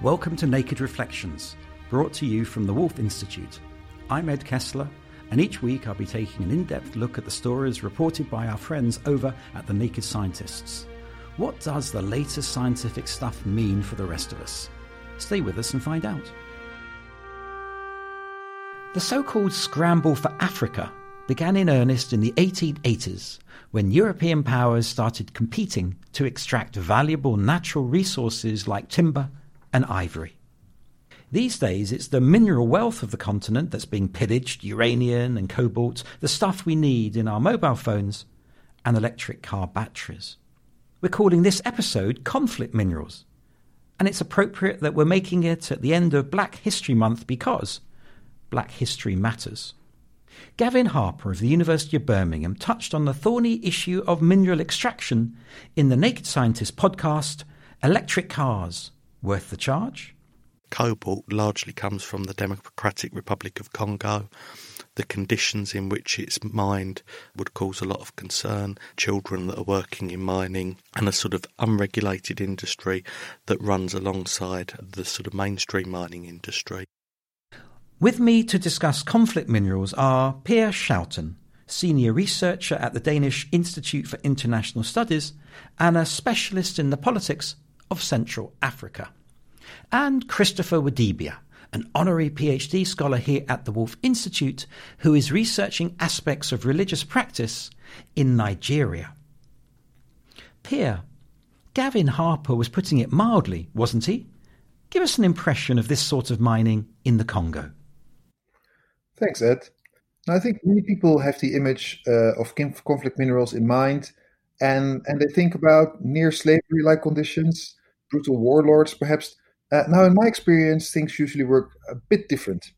Welcome to Naked Reflections, brought to you from the Woolf Institute. I'm Ed Kessler, and each week I'll be taking an in depth look at the stories reported by our friends over at the Naked Scientists. What does the latest scientific stuff mean for the rest of us? Stay with us and find out. The so called scramble for Africa began in earnest in the 1880s when European powers started competing to extract valuable natural resources like timber and ivory. These days, it's the mineral wealth of the continent that's being pillaged uranium and cobalt, the stuff we need in our mobile phones and electric car batteries. We're calling this episode Conflict Minerals. And it's appropriate that we're making it at the end of Black History Month because Black History matters. Gavin Harper of the University of Birmingham touched on the thorny issue of mineral extraction in the Naked Scientist podcast, Electric Cars Worth the charge? Cobalt largely comes from the Democratic Republic of Congo. The conditions in which it's mined would cause a lot of concern. Children that are working in mining and a sort of unregulated industry that runs alongside the sort of mainstream mining industry. With me to discuss conflict minerals are Peer Schouten, senior researcher at the Danish Institute for International Studies and a specialist in the politics of Central Africa. And Christopher Wadibia, an honorary PhD scholar here at the Woolf Institute, who is researching aspects of religious practice in Nigeria. Peer, Gavin Harper was putting it mildly, wasn't he? Give us an impression of this sort of mining in the Congo. Thanks, Ed. I think many people have the image uh, of conflict minerals in mind, and, and they think about near slavery like conditions brutal warlords, perhaps. Uh, now, in my experience, things usually work a bit different.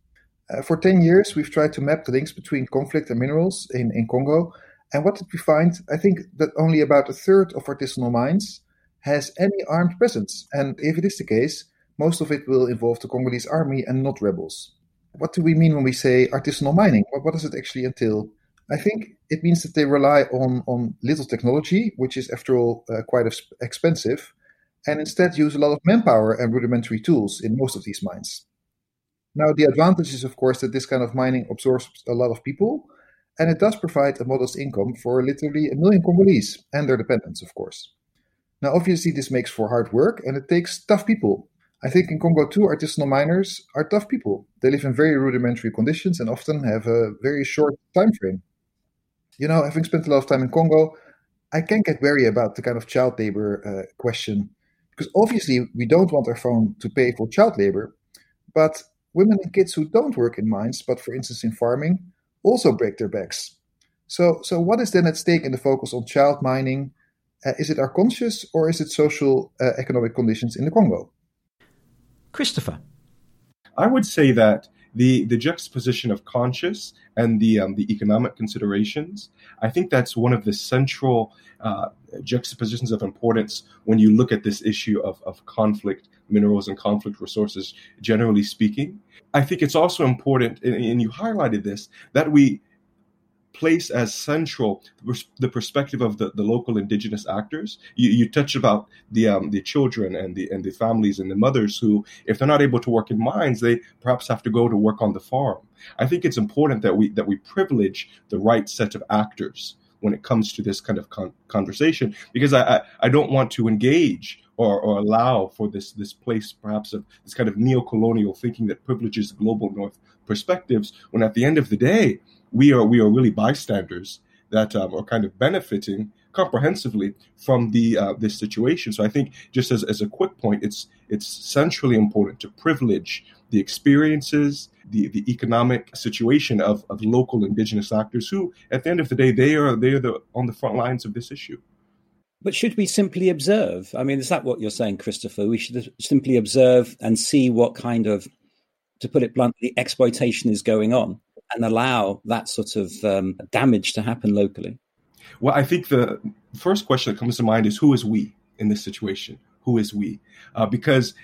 Uh, for 10 years, we've tried to map the links between conflict and minerals in, in Congo. And what did we find? I think that only about a third of artisanal mines has any armed presence. And if it is the case, most of it will involve the Congolese army and not rebels. What do we mean when we say artisanal mining? What, what does it actually entail? I think it means that they rely on, on little technology, which is, after all, uh, quite expensive, and instead use a lot of manpower and rudimentary tools in most of these mines. Now, the advantage is, of course, that this kind of mining absorbs a lot of people, and it does provide a modest income for literally a million Congolese and their dependents, of course. Now, obviously, this makes for hard work and it takes tough people. I think in Congo, too, artisanal miners are tough people. They live in very rudimentary conditions and often have a very short time frame. You know, having spent a lot of time in Congo, I can get wary about the kind of child labor uh, question because obviously, we don't want our phone to pay for child labor, but women and kids who don't work in mines, but for instance in farming, also break their backs. So, so what is then at stake in the focus on child mining? Uh, is it our conscious or is it social uh, economic conditions in the Congo? Christopher. I would say that the the juxtaposition of conscious and the um, the economic considerations. I think that's one of the central uh, juxtapositions of importance when you look at this issue of, of conflict minerals and conflict resources, generally speaking. I think it's also important, and you highlighted this, that we place as central the perspective of the, the local indigenous actors. You, you touch about the um, the children and the and the families and the mothers who, if they're not able to work in mines, they perhaps have to go to work on the farm. I think it's important that we that we privilege the right set of actors when it comes to this kind of con- conversation because I, I, I don't want to engage or, or allow for this this place perhaps of this kind of neo-colonial thinking that privileges global north perspectives when at the end of the day we are we are really bystanders that um, are kind of benefiting comprehensively from the uh, this situation. So I think just as, as a quick point, it's it's centrally important to privilege the experiences, the, the economic situation of, of local indigenous actors who, at the end of the day, they are they are the on the front lines of this issue. But should we simply observe? I mean, is that what you're saying, Christopher? We should simply observe and see what kind of, to put it bluntly, exploitation is going on and allow that sort of um, damage to happen locally? Well, I think the first question that comes to mind is who is we in this situation? Who is we? Uh, because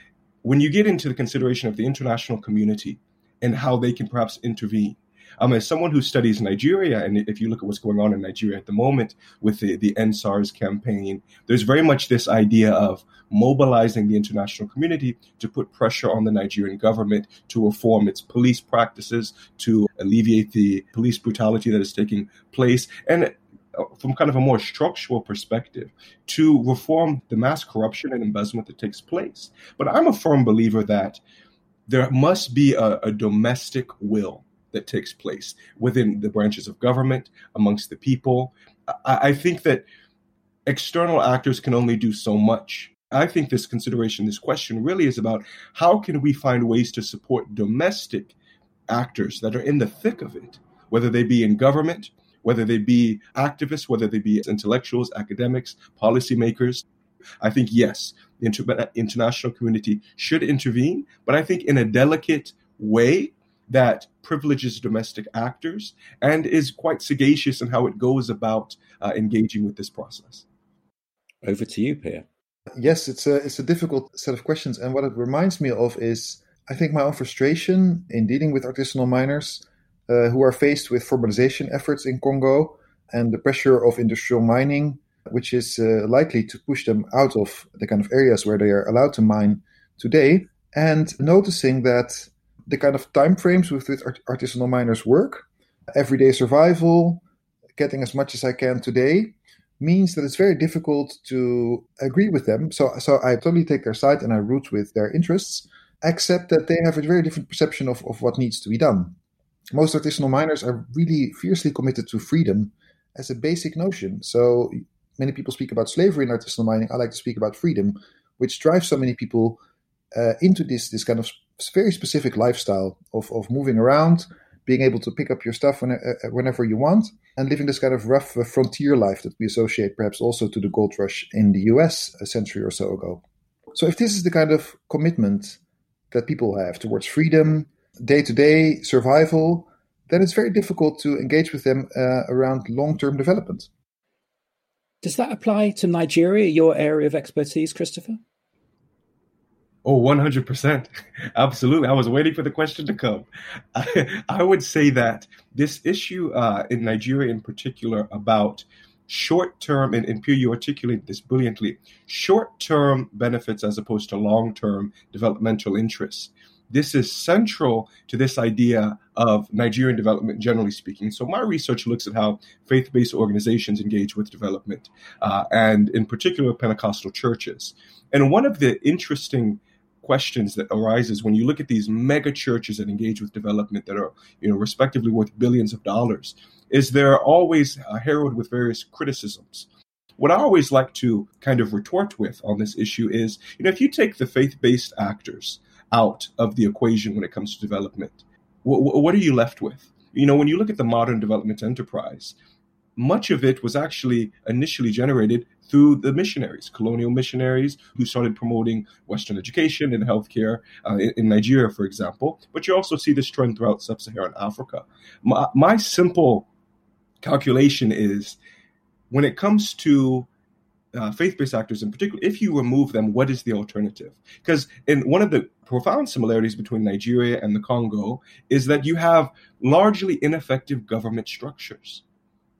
when you get into the consideration of the international community and how they can perhaps intervene, um, as someone who studies Nigeria, and if you look at what's going on in Nigeria at the moment with the, the EndSARS campaign, there's very much this idea of mobilizing the international community to put pressure on the Nigerian government to reform its police practices, to alleviate the police brutality that is taking place, and uh, from kind of a more structural perspective to reform the mass corruption and embezzlement that takes place. But I'm a firm believer that there must be a, a domestic will that takes place within the branches of government, amongst the people. I, I think that external actors can only do so much. I think this consideration, this question really is about how can we find ways to support domestic actors that are in the thick of it, whether they be in government, whether they be activists, whether they be intellectuals, academics, policymakers. I think, yes, the inter- international community should intervene, but I think in a delicate way that privileges domestic actors and is quite sagacious in how it goes about uh, engaging with this process. Over to you, Pierre. Yes, it's a it's a difficult set of questions, and what it reminds me of is I think my own frustration in dealing with artisanal miners uh, who are faced with formalization efforts in Congo and the pressure of industrial mining, which is uh, likely to push them out of the kind of areas where they are allowed to mine today, and noticing that the kind of time frames with which art- artisanal miners work, everyday survival, getting as much as I can today, means that it's very difficult to agree with them. So, so I totally take their side and I root with their interests, except that they have a very different perception of, of what needs to be done. Most artisanal miners are really fiercely committed to freedom as a basic notion. So many people speak about slavery in artisanal mining. I like to speak about freedom, which drives so many people uh, into this this kind of very specific lifestyle of, of moving around, being able to pick up your stuff when, uh, uh, whenever you want, and living this kind of rough uh, frontier life that we associate perhaps also to the gold rush in the US a century or so ago. So, if this is the kind of commitment that people have towards freedom, day to day survival, then it's very difficult to engage with them uh, around long term development. Does that apply to Nigeria, your area of expertise, Christopher? Oh, 100%. Absolutely. I was waiting for the question to come. I, would say that this issue uh, in Nigeria, in particular, about short term, and, and Pierre, you articulate this brilliantly short term benefits as opposed to long term developmental interests. This is central to this idea of Nigerian development, generally speaking. So, my research looks at how faith based organizations engage with development, uh, and in particular, Pentecostal churches. And one of the interesting questions that arises when you look at these mega churches that engage with development that are you know respectively worth billions of dollars is they're always uh, heralded with various criticisms. What i always like to kind of retort with on this issue is you know if you take the faith-based actors out of the equation when it comes to development what are you left with? You know when you look at the modern development enterprise much of it was actually initially generated through the missionaries, colonial missionaries who started promoting Western education and healthcare uh, in, in, Nigeria, for example. But you also see this trend throughout sub Saharan Africa. My, my simple calculation is when it comes to uh, faith-based actors in particular, if you remove them, what is the alternative? Because in one of the profound similarities between Nigeria and the Congo is that you have largely ineffective government structures.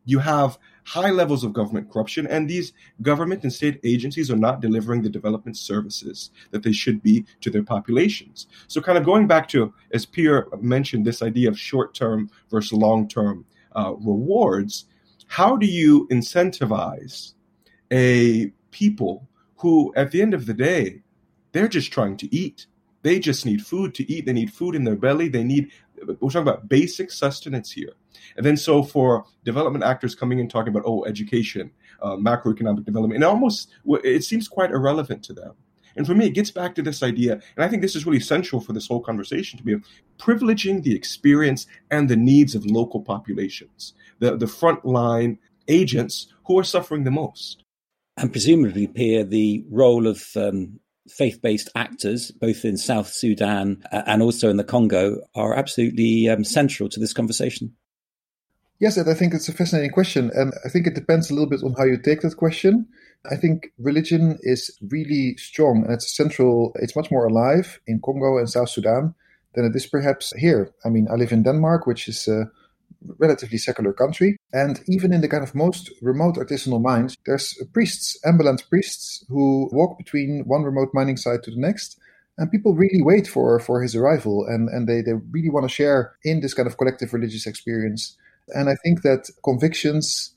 You have high levels of government corruption, and these government and state agencies are not delivering the development services that they should be to their populations. So, kind of going back to, as Pierre mentioned, this idea of short term versus long term uh, rewards, how do you incentivize a people who, at the end of the day, they're just trying to eat? They just need food to eat. They need food in their belly. They need, we're talking about basic sustenance here. And then so for development actors coming in talking about oh education, uh, macroeconomic development, and almost it seems quite irrelevant to them. And for me, it gets back to this idea, and I think this is really central for this whole conversation to be privileging the experience and the needs of local populations, the, the frontline agents who are suffering the most. And presumably, Pierre, the role of um, faith based actors, both in South Sudan and also in the Congo, are absolutely um, central to this conversation. Yes, I think it's a fascinating question. And I think it depends a little bit on how you take that question. I think religion is really strong and it's central, it's much more alive in Congo and South Sudan than it is perhaps here. I mean, I live in Denmark, which is a relatively secular country. And even in the kind of most remote artisanal mines, there's priests, ambulant priests, who walk between one remote mining site to the next and people really wait for for his arrival and and they, they really want to share in this kind of collective religious experience and I think that convictions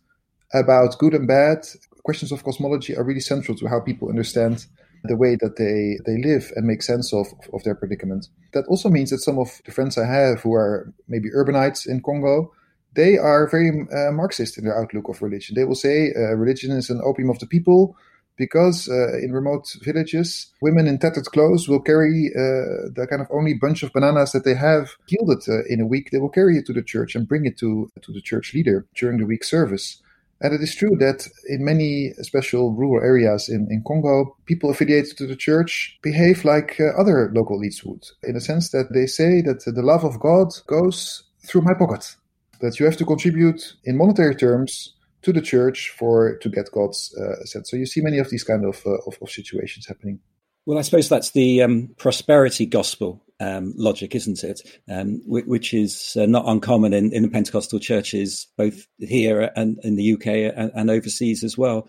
about good and bad, questions of cosmology are really central to how people understand the way that they, they live and make sense of, of their predicament. That also means that some of the friends I have who are maybe urbanites in Congo, they are very uh, Marxist in their outlook of religion. They will say uh, religion is an opium of the people because uh, in remote villages, women in tattered clothes will carry uh, the kind of only bunch of bananas that they have yielded uh, in a week. They will carry it to the church and bring it to, to the church leader during the week service. And it is true that in many special rural areas in, in Congo, people affiliated to the church behave like uh, other local elites would, in the sense that they say that the love of God goes through my pocket, that you have to contribute in monetary terms to the church for to get God's uh, sense. So you see many of these kind of, uh, of, of situations happening. Well, I suppose that's the um, prosperity gospel um, logic, isn't it? Um, which is uh, not uncommon in, in the Pentecostal churches, both here and in the UK and, and overseas as well.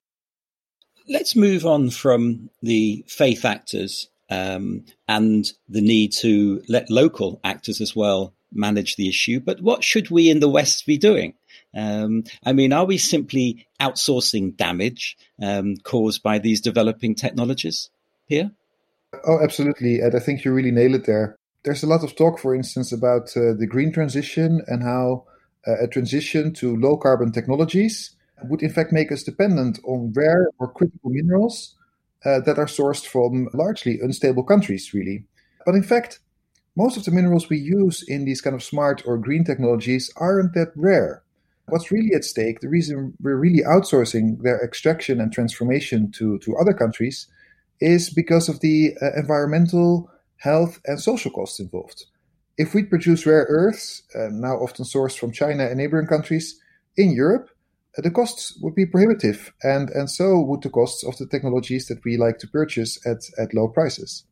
Let's move on from the faith actors um, and the need to let local actors as well manage the issue. But what should we in the West be doing? Um, I mean, are we simply outsourcing damage um, caused by these developing technologies here? Oh, absolutely. And I think you really nail it there. There's a lot of talk, for instance, about uh, the green transition and how uh, a transition to low carbon technologies would, in fact, make us dependent on rare or critical minerals uh, that are sourced from largely unstable countries, really. But in fact, most of the minerals we use in these kind of smart or green technologies aren't that rare what's really at stake, the reason we're really outsourcing their extraction and transformation to, to other countries, is because of the uh, environmental, health, and social costs involved. If we produce rare earths, uh, now often sourced from China and neighboring countries, in Europe, uh, the costs would be prohibitive, and, and so would the costs of the technologies that we like to purchase at, at low prices.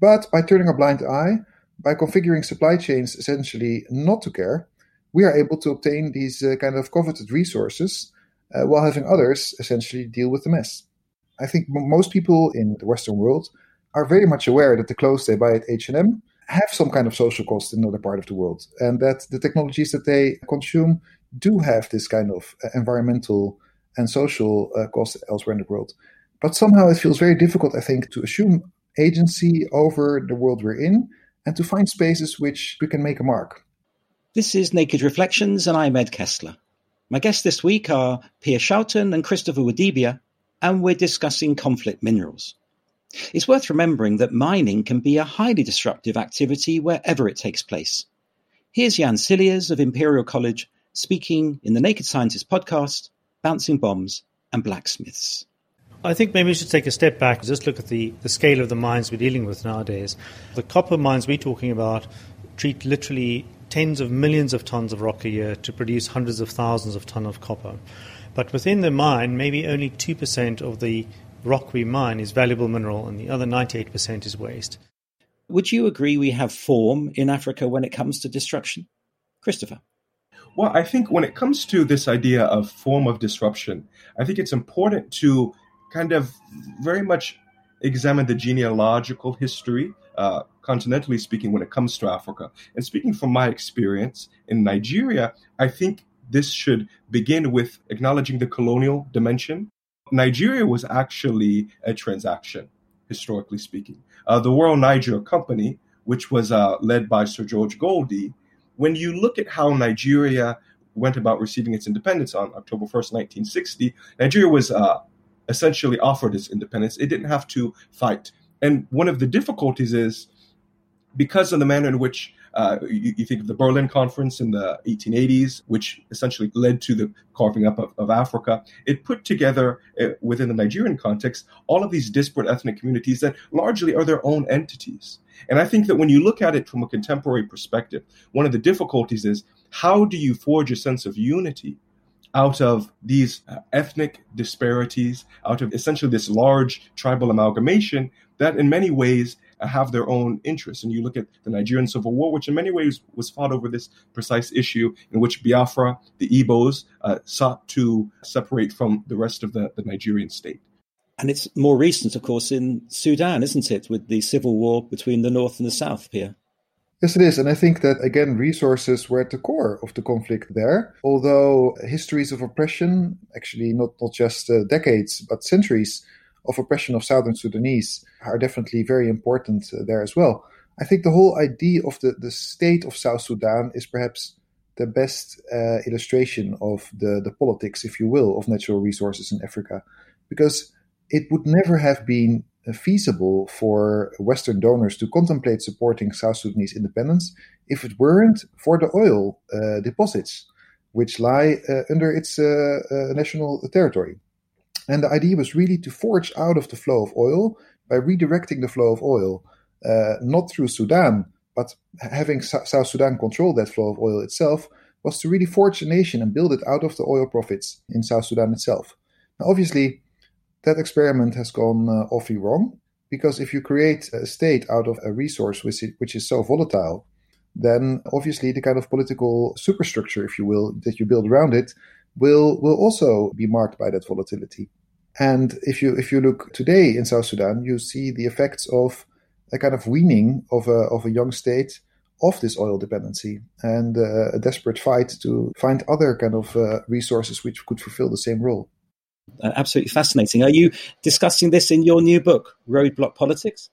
But by turning a blind eye, by configuring supply chains essentially not to care, we are able to obtain these uh, kind of coveted resources uh, while having others essentially deal with the mess. I think m- most people in the Western world are very much aware that the clothes they buy at H&M have some kind of social cost in another part of the world, and that the technologies that they consume do have this kind of uh, environmental and social uh, cost elsewhere in the world. But somehow it feels very difficult, I think, to assume agency over the world we're in and to find spaces which we can make a mark. This is Naked Reflections, and I'm Ed Kessler. My guests this week are Pierre Schouten and Christopher Wadibia, and we're discussing conflict minerals. It's worth remembering that mining can be a highly disruptive activity wherever it takes place. Here's Jan Cilliers of Imperial College speaking in the Naked Scientist podcast, Bouncing Bombs and Blacksmiths. I think maybe we should take a step back and just look at the, the scale of the mines we're dealing with nowadays. The copper mines we're talking about treat literally tens of millions of tons of rock a year to produce hundreds of thousands of tons of copper. But within the mine, maybe only 2% of the rock we mine is valuable mineral and the other 98% is waste. Would you agree we have form in Africa when it comes to destruction? Christopher. Well, I think when it comes to this idea of form of disruption, I think it's important to kind of very much examine the genealogical history, uh, continentally speaking, when it comes to Africa. And speaking from my experience in Nigeria, I think this should begin with acknowledging the colonial dimension. Nigeria was actually a transaction, historically speaking. Uh, the Royal Niger Company, which was uh, led by Sir George Goldie, when you look at how Nigeria went about receiving its independence on October 1st, 1960, Nigeria was uh, essentially offered its independence. It didn't have to fight. And one of the difficulties is because of the manner in which uh, you, you, think of the Berlin Conference in the 1880s, which essentially led to the carving up of, of Africa. It put together, uh, within the Nigerian context, all of these disparate ethnic communities that largely are their own entities. And I think that when you look at it from a contemporary perspective, one of the difficulties is how do you forge a sense of unity out of these uh, ethnic disparities, out of essentially this large tribal amalgamation that in many ways uh, have their own interests. And you look at the Nigerian Civil War, which in many ways was fought over this precise issue, in which Biafra, the Igbos, uh, sought to separate from the rest of the, the Nigerian state. And it's more recent, of course, in Sudan, isn't it, with the civil war between the North and the South, Pierre? Yes, it is. And I think that, again, resources were at the core of the conflict there. Although histories of oppression, actually not, not just uh, decades, but centuries of oppression of Southern Sudanese, are definitely very important uh, there as well. I think the whole idea of the, the state of South Sudan is perhaps the best uh, illustration of the, the politics, if you will, of natural resources in Africa. Because it would never have been feasible for Western donors to contemplate supporting South Sudanese independence if it weren't for the oil uh, deposits which lie uh, under its uh, uh, national territory. And the idea was really to forge out of the flow of oil by redirecting the flow of oil, uh, not through Sudan, but having South Sudan control that flow of oil itself, was to really forge a nation and build it out of the oil profits in South Sudan itself. Now, obviously, that experiment has gone uh, awfully wrong because if you create a state out of a resource which is, which is so volatile, then obviously the kind of political superstructure, if you will, that you build around it will will also be marked by that volatility. And if you if you look today in South Sudan, you see the effects of a kind of weaning of a of a young state of this oil dependency and uh, a desperate fight to find other kind of uh, resources which could fulfill the same role. Uh, absolutely fascinating. Are you discussing this in your new book, Roadblock Politics?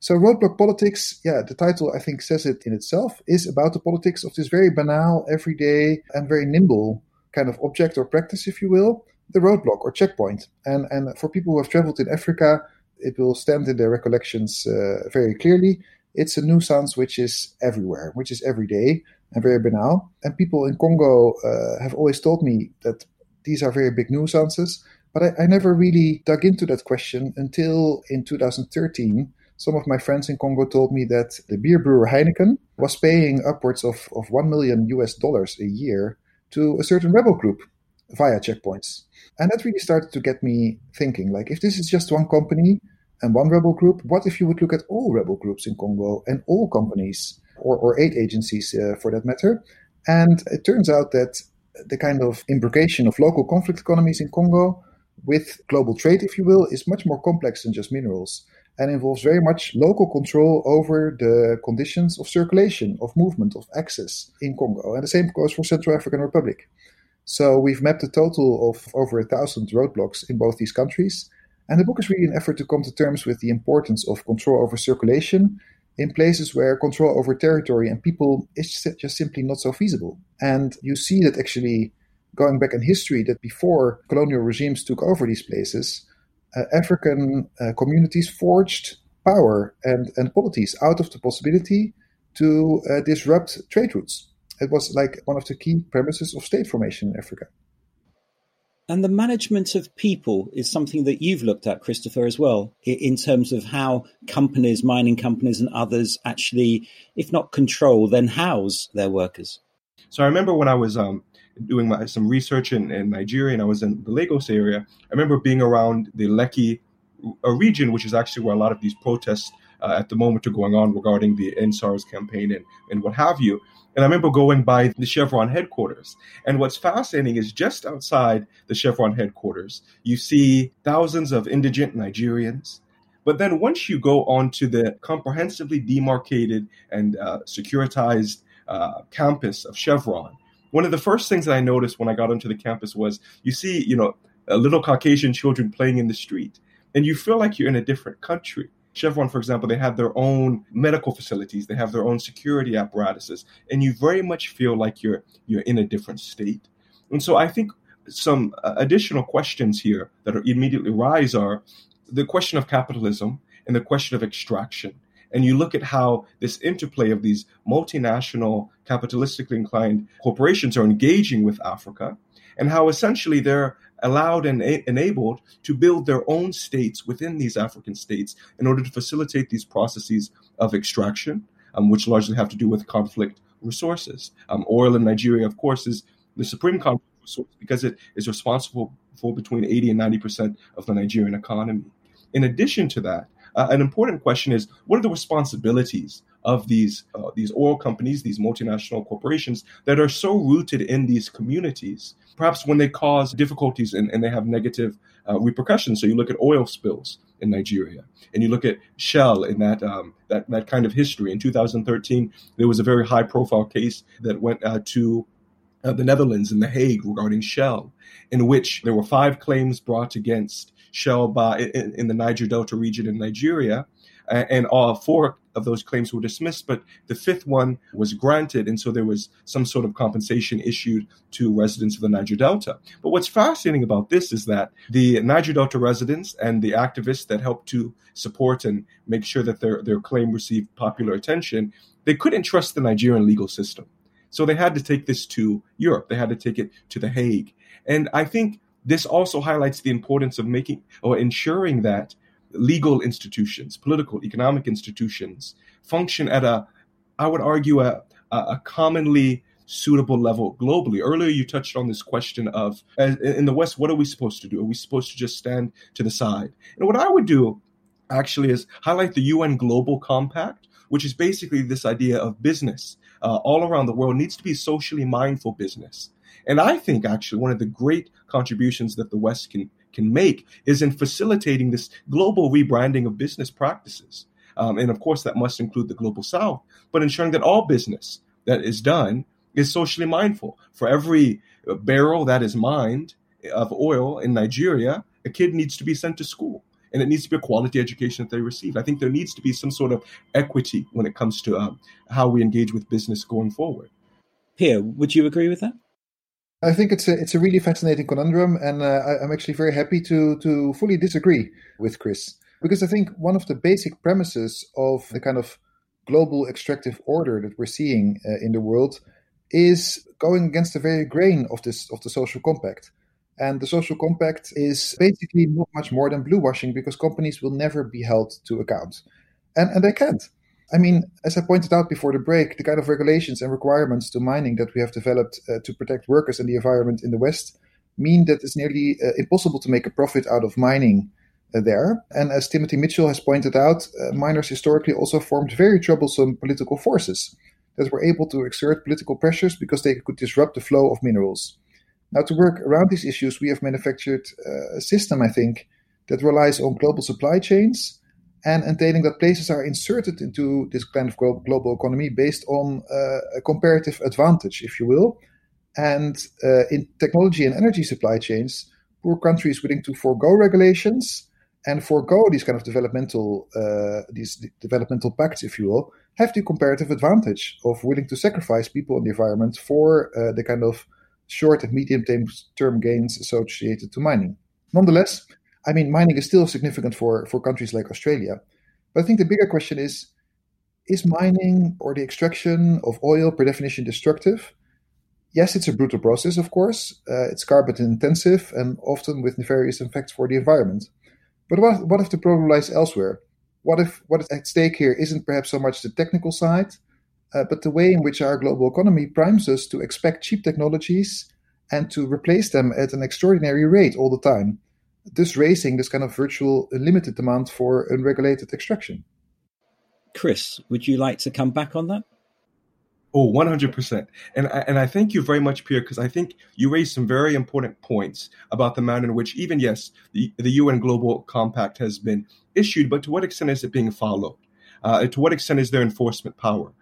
So, Roadblock Politics, yeah, the title I think says it in itself, is about the politics of this very banal, everyday, and very nimble kind of object or practice, if you will, the roadblock or checkpoint. And, and for people who have traveled in Africa, it will stand in their recollections uh, very clearly. It's a nuisance which is everywhere, which is every day and very banal. And people in Congo uh, have always told me that these are very big nuisances. But I, I never really dug into that question until in 2013 some of my friends in Congo told me that the beer brewer Heineken was paying upwards of, of 1 million US dollars a year to a certain rebel group via checkpoints. And that really started to get me thinking like, if this is just one company and one rebel group, what if you would look at all rebel groups in Congo and all companies or, or aid agencies uh, for that matter? And it turns out that the kind of imbrication of local conflict economies in Congo with global trade, if you will, is much more complex than just minerals and involves very much local control over the conditions of circulation, of movement, of access in Congo. And the same goes for Central African Republic. So we've mapped a total of over a thousand roadblocks in both these countries. And the book is really an effort to come to terms with the importance of control over circulation in places where control over territory and people is just simply not so feasible. And you see that actually going back in history that before colonial regimes took over these places, uh, African uh, communities forged power and, and polities out of the possibility to uh, disrupt trade routes. it was like one of the key premises of state formation in Africa. And the management of people is something that you've looked at, Christopher, as well, in terms of how companies, mining companies, and others actually, if not control, then house their workers. So I remember when I was um, doing my, some research in, in, Nigeria and I was in the Lagos area, I remember being around the Lekki uh, region, which is actually where a lot of these protests uh, at the moment are going on regarding the EndSARS campaign and, and what have you. And I remember going by the Chevron headquarters. And what's fascinating is just outside the Chevron headquarters, you see thousands of indigent Nigerians. But then once you go onto the comprehensively demarcated and uh, securitized uh, campus of Chevron, one of the first things that I noticed when I got onto the campus was you see, you know, little Caucasian children playing in the street, and you feel like you're in a different country. Chevron, for example, they have their own medical facilities, they have their own security apparatuses, and you very much feel like you're you're in a different state. And so I think some uh, additional questions here that immediately rise are the question of capitalism and the question of extraction. And you look at how this interplay of these multinational, capitalistically inclined corporations are engaging with Africa, and how essentially they're allowed and a- enabled to build their own states within these African states in order to facilitate these processes of extraction, um, which largely have to do with conflict resources. Um, oil in Nigeria, of course, is the supreme conflict resource because it is responsible for between 80 and 90 percent of the Nigerian economy. In addition to that, uh, an important question is what are the responsibilities of these uh, these oil companies, these multinational corporations that are so rooted in these communities perhaps when they cause difficulties and, and they have negative uh, repercussions. So you look at oil spills in Nigeria, and you look at Shell in that um, that that kind of history. In 2013, there was a very high profile case that went uh, to uh, the Netherlands in The Hague regarding Shell, in which there were five claims brought against Shell by in, in the Niger Delta region in Nigeria, and all four of those claims were dismissed, but the fifth one was granted, and so there was some sort of compensation issued to residents of the Niger Delta. But what's fascinating about this is that the Niger Delta residents and the activists that helped to support and make sure that their, their claim received popular attention, they couldn't trust the Nigerian legal system. So they had to take this to Europe. They had to take it to The Hague. And I think this also highlights the importance of making or ensuring that legal institutions, political, economic institutions function at a, I would argue, a, a commonly suitable level globally. Earlier, you touched on this question of in the West, what are we supposed to do? Are we supposed to just stand to the side? And what I would do actually is highlight the UN Global Compact, which is basically this idea of business uh, all around the world needs to be socially mindful business. And I think actually one of the great contributions that the West can can make is in facilitating this global rebranding of business practices. Um, and of course, that must include the global south, but ensuring that all business that is done is socially mindful. For every barrel that is mined of oil in Nigeria, a kid needs to be sent to school and it needs to be a quality education that they receive. I think there needs to be some sort of equity when it comes to um, how we engage with business going forward. Peer, would you agree with that? I think it's a it's a really fascinating conundrum, and uh, I, am actually very happy to to fully disagree with Chris because I think one of the basic premises of the kind of global extractive order that we're seeing uh, in the world is going against the very grain of this of the social compact. And the social compact is basically not much more than blue washing because companies will never be held to account, and and they can't. I mean, as I pointed out before the break, the kind of regulations and requirements to mining that we have developed uh, to protect workers and the environment in the West mean that it's nearly uh, impossible to make a profit out of mining uh, there. And as Timothy Mitchell has pointed out, uh, miners historically also formed very troublesome political forces that were able to exert political pressures because they could disrupt the flow of minerals. Now, to work around these issues, we have manufactured uh, a system, I think, that relies on global supply chains and entailing that places are inserted into this kind of global economy based on uh, a comparative advantage, if you will. And uh, in technology and energy supply chains, poor countries willing to forego regulations and forego these kind of developmental uh, these developmental pacts, if you will, have the comparative advantage of willing to sacrifice people and the environment for uh, the kind of short and medium term gains associated to mining. Nonetheless, I mean, mining is still significant for, for countries like Australia. But I think the bigger question is is mining or the extraction of oil per definition destructive? Yes, it's a brutal process, of course. Uh, it's carbon intensive and often with nefarious effects for the environment. But what, what if the problem lies elsewhere? What if what is at stake here isn't perhaps so much the technical side, uh, but the way in which our global economy primes us to expect cheap technologies and to replace them at an extraordinary rate all the time, thus raising this kind of virtual unlimited demand for unregulated extraction? Chris, would you like to come back on that? Oh, 100%. And I, and I thank you very much, Pierre, because I think you raised some very important points about the manner in which, even yes, the, the UN Global Compact has been issued, but to what extent is it being followed? Uh, to what extent is there enforcement power?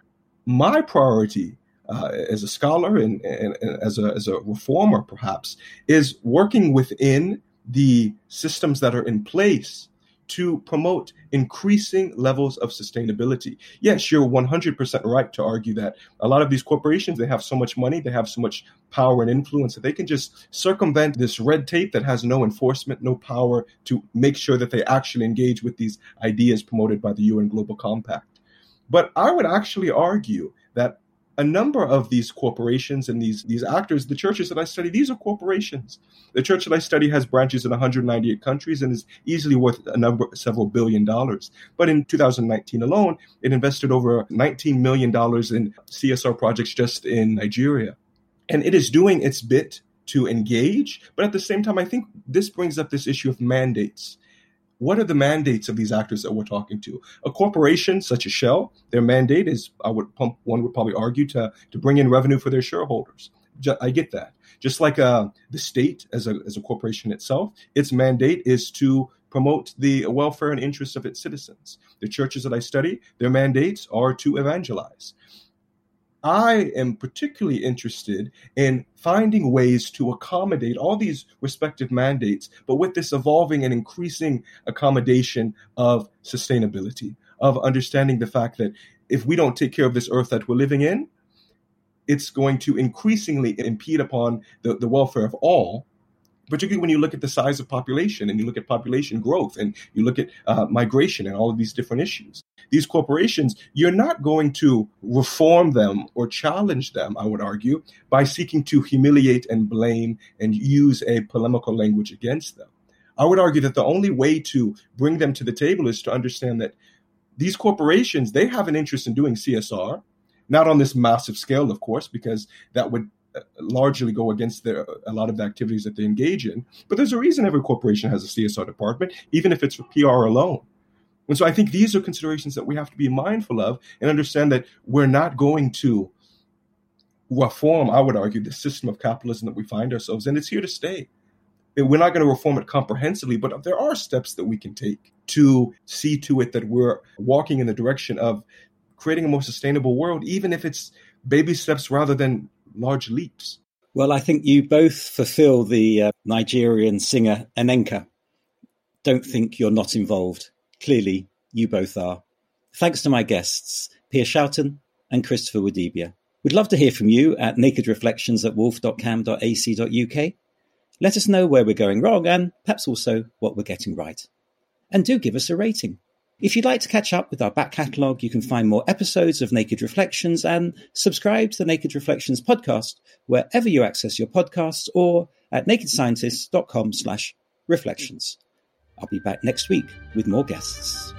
My priority uh, as a scholar and, and, and, as, a, as a reformer, perhaps, is working within the systems that are in place to promote increasing levels of sustainability. Yes, you're 100% right to argue that a lot of these corporations, they have so much money, they have so much power and influence that they can just circumvent this red tape that has no enforcement, no power to make sure that they actually engage with these ideas promoted by the UN Global Compact. But I would actually argue that a number of these corporations and these these actors, the churches that I study, these are corporations. The church that I study has branches in 198 countries and is easily worth a number several billion dollars. But in 2019 alone, it invested over 19 million dollars in CSR projects just in Nigeria. And it is doing its bit to engage, but at the same time I think this brings up this issue of mandates what are the mandates of these actors that we're talking to? A corporation such as Shell, their mandate is, I would pump, one would probably argue to to bring in revenue for their shareholders. I get that. Just like uh, the state as a as a corporation itself, its mandate is to promote the welfare and interests of its citizens. The churches that I study, their mandates are to evangelize. I am particularly interested in finding ways to accommodate all these respective mandates, but with this evolving and increasing accommodation of sustainability, of understanding the fact that if we don't take care of this earth that we're living in, it's going to increasingly impede upon the, the welfare of all particularly when you look at the size of population and you look at population growth and you look at uh, migration and all of these different issues. These corporations, you're not going to reform them or challenge them, I would argue, by seeking to humiliate and blame and use a polemical language against them. I would argue that the only way to bring them to the table is to understand that these corporations, they have an interest in doing CSR, not on this massive scale, of course, because that would largely go against their, a lot of the activities that they engage in. But there's a reason every corporation has a CSR department, even if it's for PR alone. And so I think these are considerations that we have to be mindful of and understand that we're not going to reform, I would argue, the system of capitalism that we find ourselves in. It's here to stay. We're not going to reform it comprehensively, but there are steps that we can take to see to it that we're walking in the direction of creating a more sustainable world, even if it's baby steps rather than large leaps. Well, I think you both fulfill the uh, Nigerian singer Nneka. Don't think you're not involved. Clearly, you both are. Thanks to my guests, Pierre Schouten and Christopher Wadibia. We'd love to hear from you at nakedreflections at woolf.cam.ac.uk. Let us know where we're going wrong and perhaps also what we're getting right. And do give us a rating. If you'd like to catch up with our back catalogue, you can find more episodes of Naked Reflections and subscribe to the Naked Reflections podcast wherever you access your podcasts or at nakedscientists.com slash reflections. I'll be back next week with more guests.